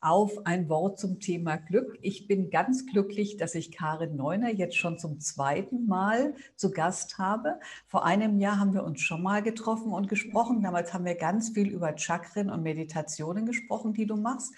auf ein Wort zum Thema Glück. Ich bin ganz glücklich, dass ich Karin Neuner jetzt schon zum zweiten Mal zu Gast habe. Vor einem Jahr haben wir uns schon mal getroffen und gesprochen. Damals haben wir ganz viel über Chakren und Meditationen gesprochen, die du machst.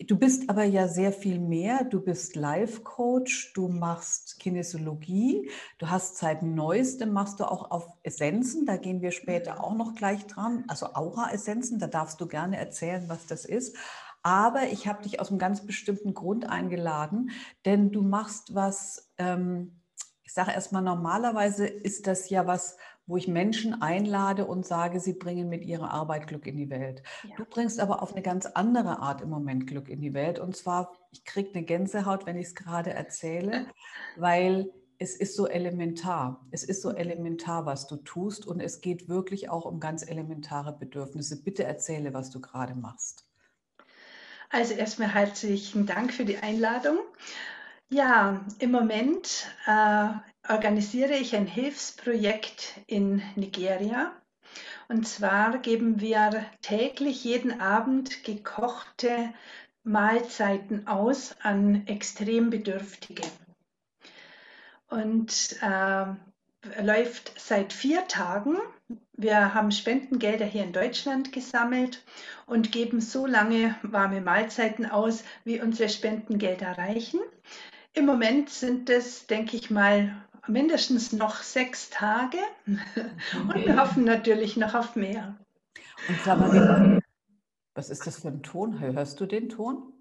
Du bist aber ja sehr viel mehr. Du bist Life-Coach, du machst Kinesiologie, du hast seit neuestem machst du auch auf Essenzen, da gehen wir später auch noch gleich dran, also Aura-Essenzen, da darfst du gerne erzählen, was das ist. Aber ich habe dich aus einem ganz bestimmten Grund eingeladen, denn du machst was, ähm, ich sage erstmal, normalerweise ist das ja was, wo ich Menschen einlade und sage, sie bringen mit ihrer Arbeit Glück in die Welt. Ja. Du bringst aber auf eine ganz andere Art im Moment Glück in die Welt. Und zwar, ich kriege eine Gänsehaut, wenn ich es gerade erzähle, weil es ist so elementar. Es ist so elementar, was du tust. Und es geht wirklich auch um ganz elementare Bedürfnisse. Bitte erzähle, was du gerade machst. Also erstmal herzlichen Dank für die Einladung. Ja, im Moment äh, organisiere ich ein Hilfsprojekt in Nigeria. Und zwar geben wir täglich jeden Abend gekochte Mahlzeiten aus an extrem Bedürftige. Und äh, läuft seit vier Tagen. Wir haben Spendengelder hier in Deutschland gesammelt und geben so lange warme Mahlzeiten aus, wie unsere Spendengelder reichen. Im Moment sind es, denke ich mal, mindestens noch sechs Tage und wir hoffen natürlich noch auf mehr. Und sag mal, was ist das für ein Ton? Hörst du den Ton?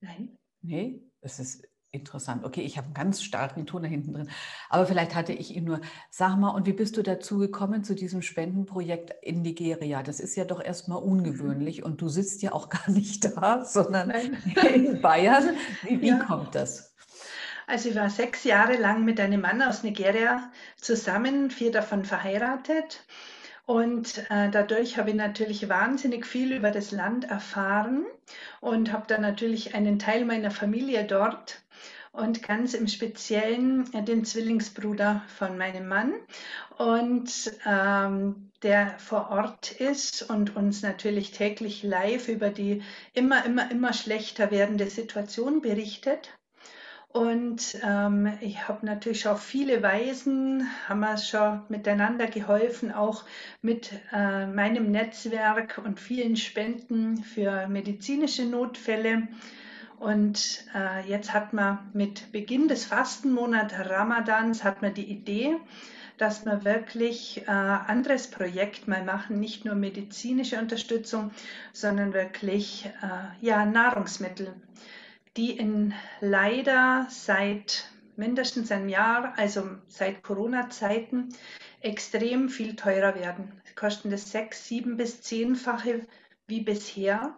Nein. Nee, es ist interessant. Okay, ich habe einen ganz starken Ton da hinten drin. Aber vielleicht hatte ich ihn nur. Sag mal, und wie bist du dazu gekommen zu diesem Spendenprojekt in Nigeria? Das ist ja doch erstmal ungewöhnlich und du sitzt ja auch gar nicht da, sondern Nein. in Bayern. Wie, wie ja. kommt das? Also ich war sechs Jahre lang mit einem Mann aus Nigeria zusammen, vier davon verheiratet. Und äh, dadurch habe ich natürlich wahnsinnig viel über das Land erfahren und habe dann natürlich einen Teil meiner Familie dort und ganz im Speziellen äh, den Zwillingsbruder von meinem Mann und ähm, der vor Ort ist und uns natürlich täglich live über die immer, immer, immer schlechter werdende Situation berichtet. Und ähm, ich habe natürlich auch viele Weisen, haben wir schon miteinander geholfen, auch mit äh, meinem Netzwerk und vielen Spenden für medizinische Notfälle. Und äh, jetzt hat man mit Beginn des Fastenmonats Ramadans hat man die Idee, dass wir wirklich äh, anderes Projekt mal machen, nicht nur medizinische Unterstützung, sondern wirklich äh, ja Nahrungsmittel die in leider seit mindestens einem Jahr, also seit Corona-Zeiten, extrem viel teurer werden. Sie kosten das sechs, sieben bis zehnfache wie bisher.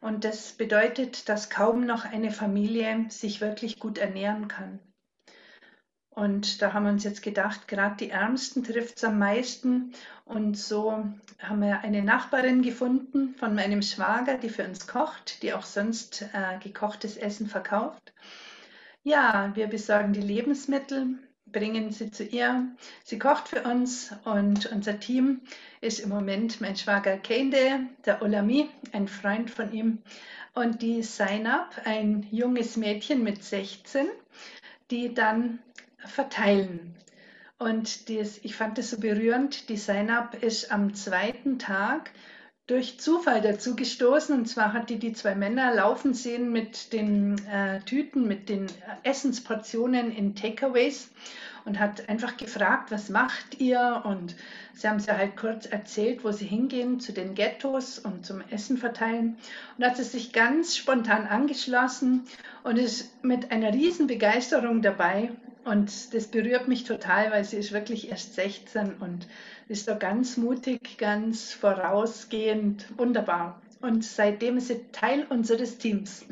Und das bedeutet, dass kaum noch eine Familie sich wirklich gut ernähren kann. Und da haben wir uns jetzt gedacht, gerade die Ärmsten trifft es am meisten. Und so haben wir eine Nachbarin gefunden von meinem Schwager, die für uns kocht, die auch sonst äh, gekochtes Essen verkauft. Ja, wir besorgen die Lebensmittel, bringen sie zu ihr. Sie kocht für uns und unser Team ist im Moment mein Schwager Kende, der Olami, ein Freund von ihm, und die Seinab, ein junges Mädchen mit 16, die dann verteilen. Und dies, ich fand das so berührend. Die Sign-up ist am zweiten Tag durch Zufall dazu gestoßen. Und zwar hat die die zwei Männer laufen sehen mit den äh, Tüten, mit den Essensportionen in Takeaways und hat einfach gefragt, was macht ihr? Und sie haben sie halt kurz erzählt, wo sie hingehen zu den Ghettos und zum Essen verteilen. Und hat sie sich ganz spontan angeschlossen und ist mit einer riesen Begeisterung dabei und das berührt mich total, weil sie ist wirklich erst 16 und ist da ganz mutig, ganz vorausgehend, wunderbar. Und seitdem ist sie Teil unseres Teams.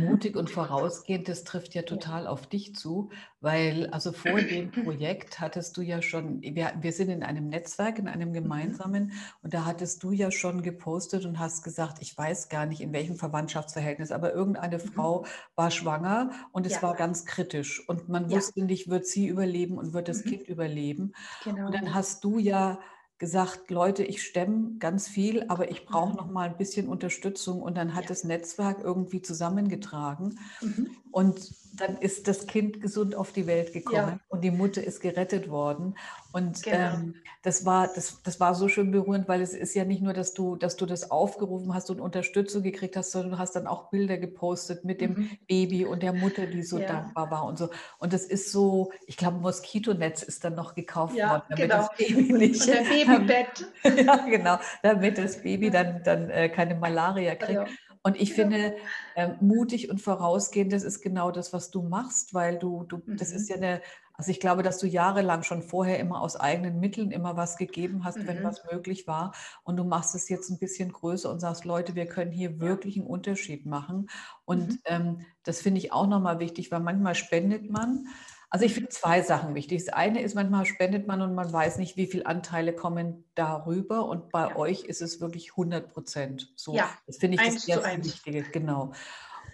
Mutig und vorausgehend, das trifft ja total auf dich zu, weil also vor dem Projekt hattest du ja schon, wir, wir sind in einem Netzwerk, in einem mhm. gemeinsamen, und da hattest du ja schon gepostet und hast gesagt, ich weiß gar nicht, in welchem Verwandtschaftsverhältnis, aber irgendeine mhm. Frau war schwanger und es ja. war ganz kritisch und man ja. wusste nicht, wird sie überleben und wird das mhm. Kind überleben. Genau. Und dann hast du ja gesagt, Leute, ich stemme ganz viel, aber ich brauche mhm. noch mal ein bisschen Unterstützung. Und dann hat ja. das Netzwerk irgendwie zusammengetragen. Mhm. Und dann ist das Kind gesund auf die Welt gekommen ja. und die Mutter ist gerettet worden. Und genau. ähm, das, war, das, das war so schön berührend, weil es ist ja nicht nur, dass du, dass du das aufgerufen hast und Unterstützung gekriegt hast, sondern du hast dann auch Bilder gepostet mit dem mhm. Baby und der Mutter, die so ja. dankbar war und so. Und das ist so, ich glaube, Moskitonetz ist dann noch gekauft ja, worden, damit genau. das Baby nicht. Und der Babybett. ja, genau, damit das Baby dann, dann äh, keine Malaria kriegt. Und ich finde, äh, mutig und vorausgehend, das ist genau das, was du machst, weil du, du, mhm. das ist ja eine, also ich glaube, dass du jahrelang schon vorher immer aus eigenen Mitteln immer was gegeben hast, mhm. wenn was möglich war. Und du machst es jetzt ein bisschen größer und sagst, Leute, wir können hier wirklich einen Unterschied machen. Und mhm. ähm, das finde ich auch nochmal wichtig, weil manchmal spendet man. Also ich finde zwei Sachen wichtig. Das eine ist, manchmal spendet man und man weiß nicht, wie viele Anteile kommen darüber. Und bei ja. euch ist es wirklich 100 Prozent. So, ja, das finde ich das erste Wichtige. Genau.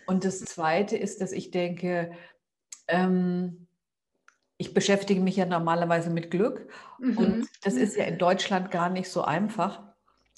Und das zweite ist, dass ich denke, ähm, ich beschäftige mich ja normalerweise mit Glück. Mhm. Und das ist ja in Deutschland gar nicht so einfach.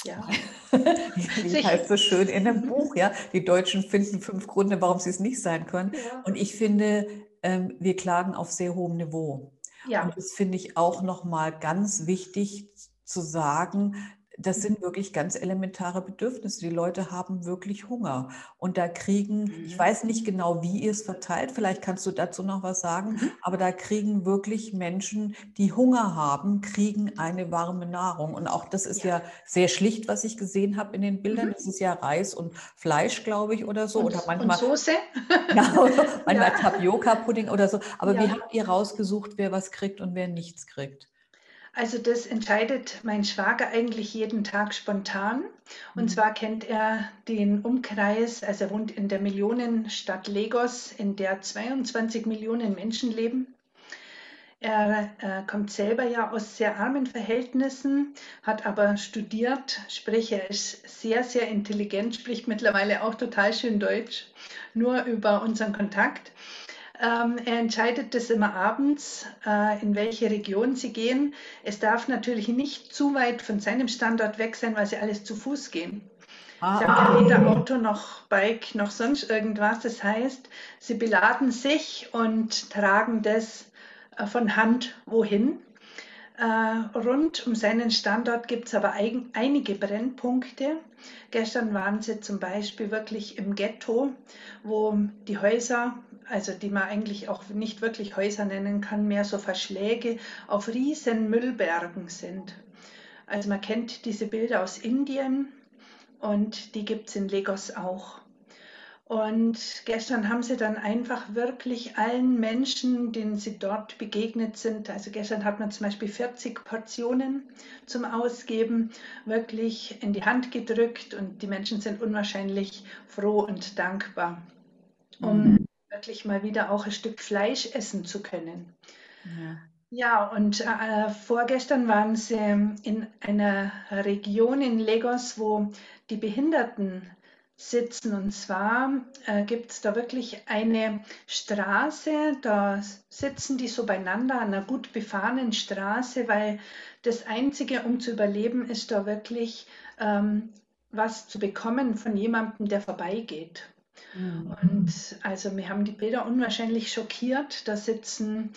Ja. Wie heißt so schön in dem Buch, ja? Die Deutschen finden fünf Gründe, warum sie es nicht sein können. Ja. Und ich finde, ähm, wir klagen auf sehr hohem Niveau. Ja. Und das finde ich auch nochmal ganz wichtig zu sagen, das sind wirklich ganz elementare Bedürfnisse. Die Leute haben wirklich Hunger. Und da kriegen, ich mhm. weiß nicht genau, wie ihr es verteilt, vielleicht kannst du dazu noch was sagen, mhm. aber da kriegen wirklich Menschen, die Hunger haben, kriegen eine warme Nahrung. Und auch das ist ja, ja sehr schlicht, was ich gesehen habe in den Bildern. Mhm. Das ist ja Reis und Fleisch, glaube ich, oder so. Und, oder manchmal, und Soße. ja, manchmal ja. Tapioca-Pudding oder so. Aber ja. wie habt ihr rausgesucht, wer was kriegt und wer nichts kriegt? Also das entscheidet mein Schwager eigentlich jeden Tag spontan. Und mhm. zwar kennt er den Umkreis, also er wohnt in der Millionenstadt Lagos, in der 22 Millionen Menschen leben. Er äh, kommt selber ja aus sehr armen Verhältnissen, hat aber studiert, sprich er ist sehr, sehr intelligent, spricht mittlerweile auch total schön Deutsch, nur über unseren Kontakt. Ähm, er entscheidet das immer abends, äh, in welche Region sie gehen. Es darf natürlich nicht zu weit von seinem Standort weg sein, weil sie alles zu Fuß gehen. Ah. Sie haben ja weder Auto noch Bike noch sonst irgendwas. Das heißt, sie beladen sich und tragen das äh, von Hand wohin. Äh, rund um seinen Standort gibt es aber ein, einige Brennpunkte. Gestern waren sie zum Beispiel wirklich im Ghetto, wo die Häuser also die man eigentlich auch nicht wirklich Häuser nennen kann, mehr so Verschläge auf riesen Müllbergen sind. Also man kennt diese Bilder aus Indien und die gibt es in Lagos auch. Und gestern haben sie dann einfach wirklich allen Menschen, denen sie dort begegnet sind, also gestern hat man zum Beispiel 40 Portionen zum Ausgeben, wirklich in die Hand gedrückt und die Menschen sind unwahrscheinlich froh und dankbar, um mhm wirklich mal wieder auch ein Stück Fleisch essen zu können. Ja. Ja, und äh, vorgestern waren sie in einer Region in Lagos, wo die Behinderten sitzen. Und zwar äh, gibt es da wirklich eine Straße, da sitzen die so beieinander an einer gut befahrenen Straße, weil das Einzige, um zu überleben, ist da wirklich ähm, was zu bekommen von jemandem, der vorbeigeht. Mhm. Und also wir haben die Bilder unwahrscheinlich schockiert. Da sitzen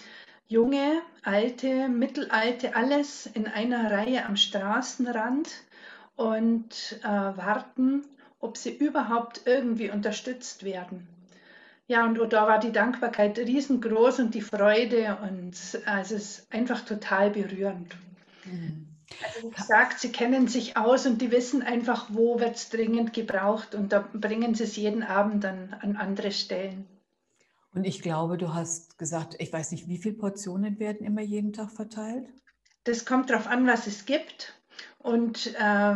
junge, alte, mittelalte, alles in einer Reihe am Straßenrand und äh, warten, ob sie überhaupt irgendwie unterstützt werden. Ja, und da war die Dankbarkeit riesengroß und die Freude und also es ist einfach total berührend. Mhm. Also wie gesagt, sie kennen sich aus und die wissen einfach, wo wird es dringend gebraucht und da bringen sie es jeden Abend dann an andere Stellen. Und ich glaube, du hast gesagt, ich weiß nicht, wie viele Portionen werden immer jeden Tag verteilt? Das kommt darauf an, was es gibt und äh,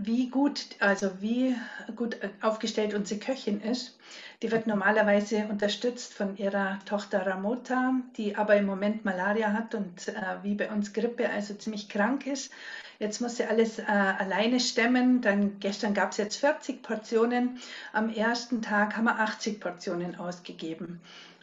wie gut, also wie gut aufgestellt unsere Köchin ist. Die wird normalerweise unterstützt von ihrer Tochter Ramota, die aber im Moment Malaria hat und äh, wie bei uns Grippe, also ziemlich krank ist. Jetzt muss sie alles äh, alleine stemmen. Dann gestern gab es jetzt 40 Portionen. Am ersten Tag haben wir 80 Portionen ausgegeben.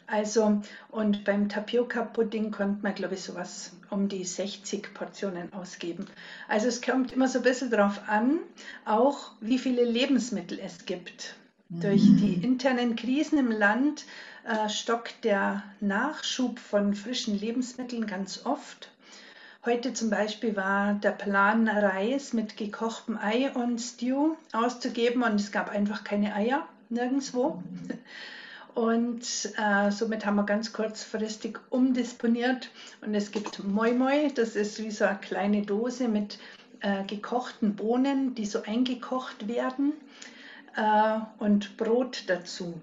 Also, und beim Tapioca-Pudding konnte man, glaube ich, sowas um die 60 Portionen ausgeben. Also es kommt immer so ein bisschen darauf an, auch wie viele Lebensmittel es gibt. Mhm. Durch die internen Krisen im Land äh, stockt der Nachschub von frischen Lebensmitteln ganz oft. Heute zum Beispiel war der Plan, Reis mit gekochtem Ei und Stew auszugeben und es gab einfach keine Eier nirgendwo. Und äh, somit haben wir ganz kurzfristig umdisponiert. Und es gibt Moi Moi, das ist wie so eine kleine Dose mit äh, gekochten Bohnen, die so eingekocht werden äh, und Brot dazu.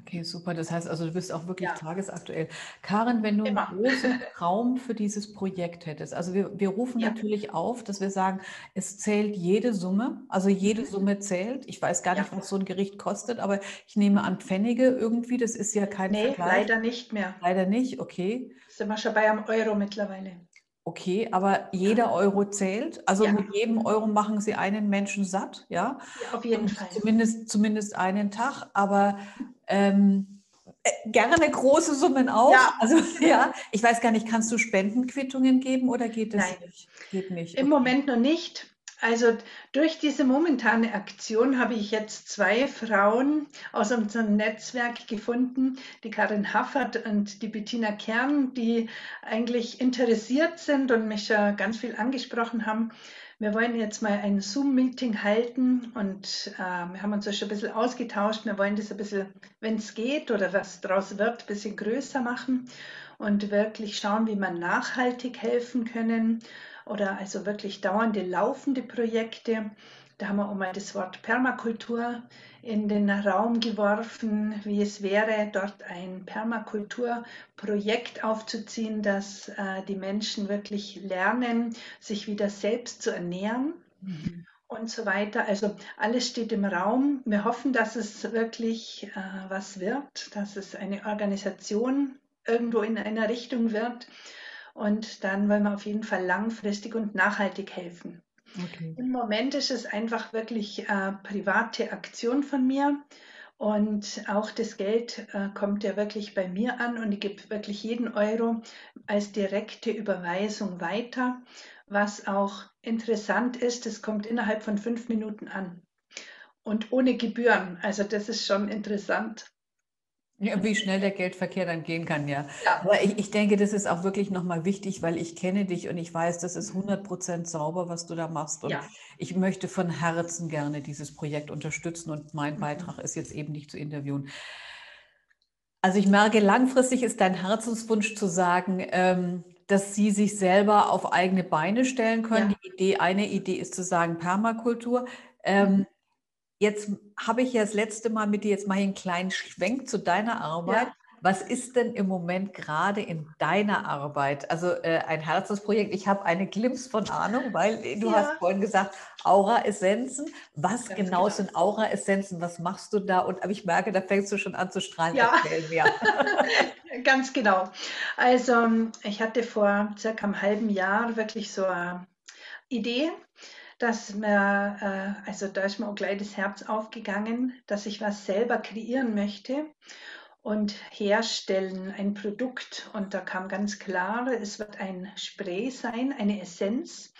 Okay, super. Das heißt also, du bist auch wirklich ja. tagesaktuell. Karin, wenn du Immer. einen großen Traum für dieses Projekt hättest, also wir, wir rufen ja. natürlich auf, dass wir sagen, es zählt jede Summe, also jede mhm. Summe zählt. Ich weiß gar nicht, ja. was so ein Gericht kostet, aber ich nehme an Pfennige irgendwie, das ist ja kein nee, Vergleich. leider nicht mehr. Leider nicht, okay. Sind wir schon bei einem Euro mittlerweile. Okay, aber jeder Euro zählt. Also ja. mit jedem Euro machen Sie einen Menschen satt, ja? ja auf jeden Fall. Zumindest, zumindest einen Tag. Aber ähm, äh, gerne große Summen auch. Ja. Also ja, ich weiß gar nicht, kannst du Spendenquittungen geben oder geht das Nein. nicht? Geht nicht. Im okay. Moment noch nicht. Also durch diese momentane Aktion habe ich jetzt zwei Frauen aus unserem Netzwerk gefunden, die Karin Haffert und die Bettina Kern, die eigentlich interessiert sind und mich schon ganz viel angesprochen haben. Wir wollen jetzt mal ein Zoom-Meeting halten und äh, wir haben uns ja schon ein bisschen ausgetauscht. Wir wollen das ein bisschen, wenn es geht oder was daraus wird, ein bisschen größer machen und wirklich schauen, wie man nachhaltig helfen können oder also wirklich dauernde laufende Projekte. Da haben wir auch mal das Wort Permakultur in den Raum geworfen, wie es wäre, dort ein Permakulturprojekt aufzuziehen, dass äh, die Menschen wirklich lernen, sich wieder selbst zu ernähren. Mhm. Und so weiter. Also alles steht im Raum. Wir hoffen, dass es wirklich äh, was wird, dass es eine Organisation irgendwo in einer Richtung wird. Und dann wollen wir auf jeden Fall langfristig und nachhaltig helfen. Okay. Im Moment ist es einfach wirklich äh, private Aktion von mir. Und auch das Geld äh, kommt ja wirklich bei mir an und ich gebe wirklich jeden Euro als direkte Überweisung weiter. Was auch interessant ist, es kommt innerhalb von fünf Minuten an und ohne Gebühren. Also das ist schon interessant. Ja, wie schnell der Geldverkehr dann gehen kann, ja. ja. Aber ich, ich denke, das ist auch wirklich nochmal wichtig, weil ich kenne dich und ich weiß, das ist 100 Prozent sauber, was du da machst. Und ja. ich möchte von Herzen gerne dieses Projekt unterstützen und mein. Beitrag ist jetzt eben nicht zu interviewen. Also ich merke, langfristig ist dein Herzenswunsch zu sagen, ähm, dass sie sich selber auf eigene Beine stellen können. Ja. Die Idee, eine Idee ist zu sagen Permakultur. Ähm, mhm. Jetzt habe ich ja das letzte Mal mit dir jetzt mal einen kleinen Schwenk zu deiner Arbeit. Ja. Was ist denn im Moment gerade in deiner Arbeit? Also äh, ein Herzensprojekt. Ich habe eine Glimpse von Ahnung, weil du ja. hast vorhin gesagt, Aura-Essenzen. Was Ganz genau, genau sind Aura-Essenzen? Was machst du da? Und aber ich merke, da fängst du schon an zu strahlen. Ja. Ganz genau. Also ich hatte vor circa einem halben Jahr wirklich so eine Idee, dass mir, äh, also da ist mir auch gleich das Herz aufgegangen, dass ich was selber kreieren möchte und herstellen, ein Produkt. Und da kam ganz klar, es wird ein Spray sein, eine Essenz.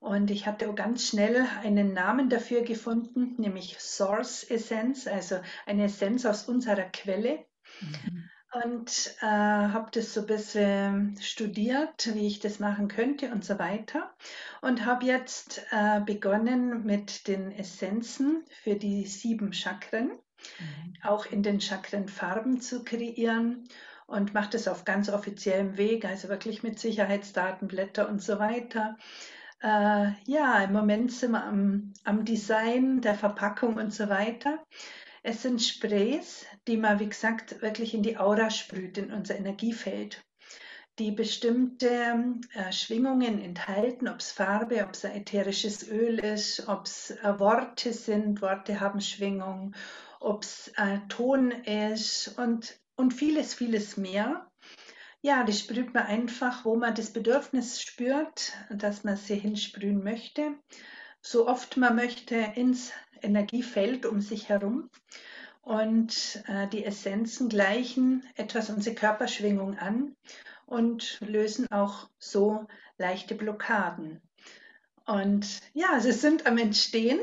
Und ich hatte auch ganz schnell einen Namen dafür gefunden, nämlich Source Essence, also eine Essenz aus unserer Quelle. Mhm und äh, habe das so ein bisschen studiert, wie ich das machen könnte und so weiter. Und habe jetzt äh, begonnen mit den Essenzen für die sieben Chakren, mhm. auch in den Chakrenfarben zu kreieren und mache das auf ganz offiziellem Weg, also wirklich mit Sicherheitsdatenblätter und so weiter. Äh, ja, im Moment sind wir am, am Design der Verpackung und so weiter. Es sind Sprays, die man, wie gesagt, wirklich in die Aura sprüht, in unser Energiefeld, die bestimmte äh, Schwingungen enthalten, ob es Farbe, ob es ein ätherisches Öl ist, ob es äh, Worte sind, Worte haben Schwingung, ob es äh, Ton ist und, und vieles, vieles mehr. Ja, das sprüht man einfach, wo man das Bedürfnis spürt, dass man sie hinsprühen möchte. So oft man möchte ins Energiefeld um sich herum. Und äh, die Essenzen gleichen etwas unsere Körperschwingung an und lösen auch so leichte Blockaden. Und ja, sie sind am Entstehen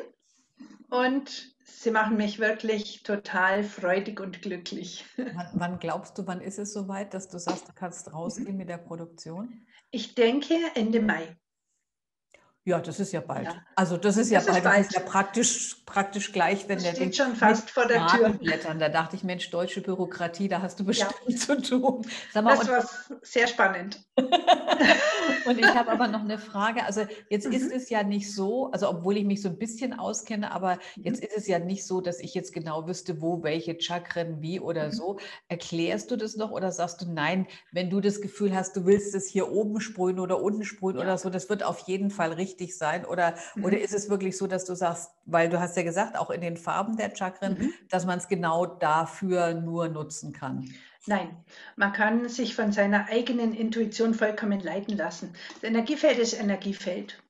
und sie machen mich wirklich total freudig und glücklich. Wann, wann, glaubst du, wann ist es soweit, dass du sagst, du kannst rausgehen mit der Produktion? Ich denke Ende Mai. Ja, das ist ja bald. Ja. Also das ist ja das bald. Ist bald. Das ist ja praktisch, praktisch gleich, wenn das der steht schon fast vor der Tür. Blättern. Da dachte ich, Mensch, deutsche Bürokratie, da hast du bestimmt ja. zu tun. Mal, das war sehr spannend. und ich habe aber noch eine Frage. Also jetzt mhm. ist es ja nicht so, also obwohl ich mich so ein bisschen auskenne, aber mhm. jetzt ist es ja nicht so, dass ich jetzt genau wüsste, wo welche Chakren wie oder mhm. so. Erklärst du das noch oder sagst du nein, wenn du das Gefühl hast, du willst es hier oben sprühen oder unten sprühen ja. oder so, das wird auf jeden Fall richtig sein? Oder, mhm. oder ist es wirklich so, dass du sagst, weil du hast ja gesagt, auch in den Farben der Chakren, mhm. dass man es genau dafür nur nutzen kann? Nein, man kann sich von seiner eigenen Intuition vollkommen leiten lassen. Das Energiefeld ist Energiefeld.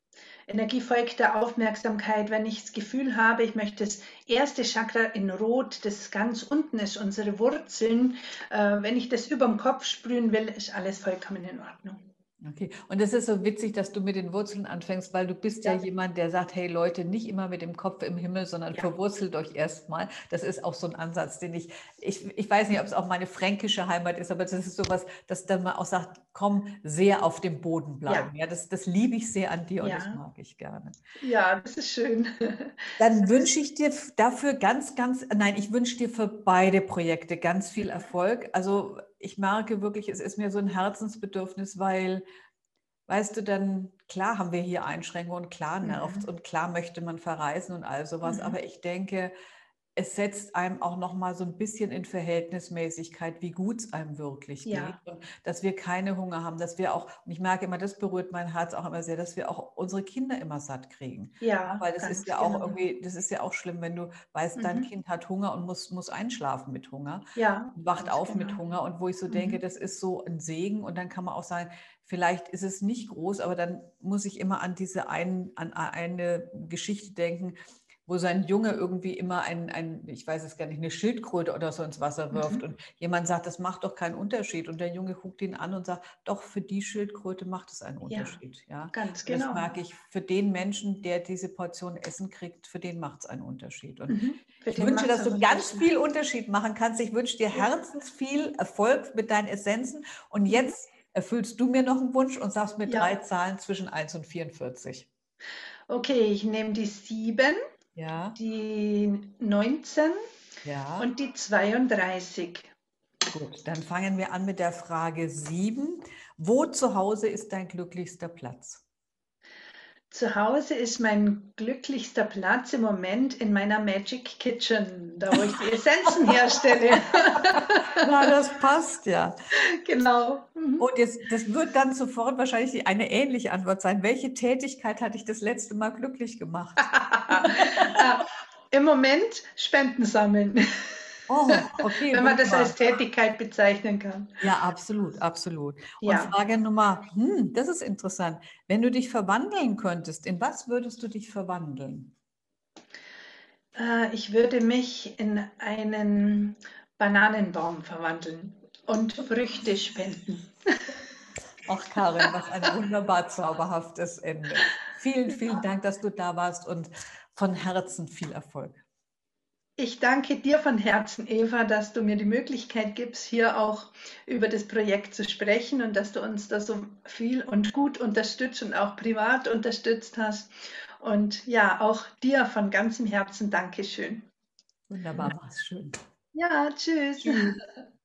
Energie folgt der Aufmerksamkeit. Wenn ich das Gefühl habe, ich möchte das erste Chakra in Rot, das ganz unten ist, unsere Wurzeln, äh, wenn ich das über dem Kopf sprühen will, ist alles vollkommen in Ordnung. Okay, und es ist so witzig, dass du mit den Wurzeln anfängst, weil du bist ja, ja jemand, der sagt, hey Leute, nicht immer mit dem Kopf im Himmel, sondern ja. verwurzelt euch erstmal. Das ist auch so ein Ansatz, den ich, ich, ich weiß nicht, ob es auch meine fränkische Heimat ist, aber das ist sowas, dass dann man auch sagt, komm, sehr auf dem Boden bleiben. Ja, ja das, das liebe ich sehr an dir und das mag ich gerne. Ja, das ist schön. Dann wünsche ich dir dafür ganz, ganz, nein, ich wünsche dir für beide Projekte ganz viel Erfolg. Also ich merke wirklich, es ist mir so ein Herzensbedürfnis, weil, weißt du, dann klar haben wir hier Einschränkungen und klar nervt mhm. und klar möchte man verreisen und all sowas, mhm. aber ich denke, es setzt einem auch noch mal so ein bisschen in Verhältnismäßigkeit, wie gut es einem wirklich geht. Ja. Und dass wir keine Hunger haben, dass wir auch, und ich merke immer, das berührt mein Herz auch immer sehr, dass wir auch unsere Kinder immer satt kriegen. Ja. Weil das ist ja auch genau. irgendwie, das ist ja auch schlimm, wenn du weißt, mhm. dein Kind hat Hunger und muss, muss einschlafen mit Hunger. Ja. Wacht auf genau. mit Hunger. Und wo ich so mhm. denke, das ist so ein Segen. Und dann kann man auch sagen, vielleicht ist es nicht groß, aber dann muss ich immer an diese ein, an eine Geschichte denken wo sein Junge irgendwie immer ein, ein, ich weiß es gar nicht, eine Schildkröte oder so ins Wasser wirft. Mhm. Und jemand sagt, das macht doch keinen Unterschied. Und der Junge guckt ihn an und sagt, doch, für die Schildkröte macht es einen Unterschied. Ja, ja? ganz genau. Das merke ich, für den Menschen, der diese Portion Essen kriegt, für den macht es einen Unterschied. Und mhm. ich wünsche, dass du ganz viel Unterschied machen kannst. Ich wünsche dir herzens viel Erfolg mit deinen Essenzen. Und mhm. jetzt erfüllst du mir noch einen Wunsch und sagst mir ja. drei Zahlen zwischen 1 und 44. Okay, ich nehme die 7 ja. die 19 ja. und die 32. Gut, dann fangen wir an mit der Frage 7. Wo zu Hause ist dein glücklichster Platz? Zu Hause ist mein glücklichster Platz im Moment in meiner Magic Kitchen, da wo ich die Essenzen herstelle. Na, das passt ja. Genau. Mhm. Und jetzt, das wird dann sofort wahrscheinlich eine ähnliche Antwort sein. Welche Tätigkeit hat dich das letzte Mal glücklich gemacht? Im Moment Spenden sammeln. Oh, okay. Wenn man das als Tätigkeit bezeichnen kann. Ja, absolut, absolut. Und ja. Frage Nummer, hm, das ist interessant. Wenn du dich verwandeln könntest, in was würdest du dich verwandeln? Äh, ich würde mich in einen Bananenbaum verwandeln und Früchte spenden. Ach, Karin, was ein wunderbar zauberhaftes Ende. Vielen, vielen Dank, dass du da warst und von Herzen viel Erfolg. Ich danke dir von Herzen, Eva, dass du mir die Möglichkeit gibst, hier auch über das Projekt zu sprechen und dass du uns da so viel und gut unterstützt und auch privat unterstützt hast. Und ja, auch dir von ganzem Herzen Dankeschön. Wunderbar, war es schön. Ja, tschüss. tschüss.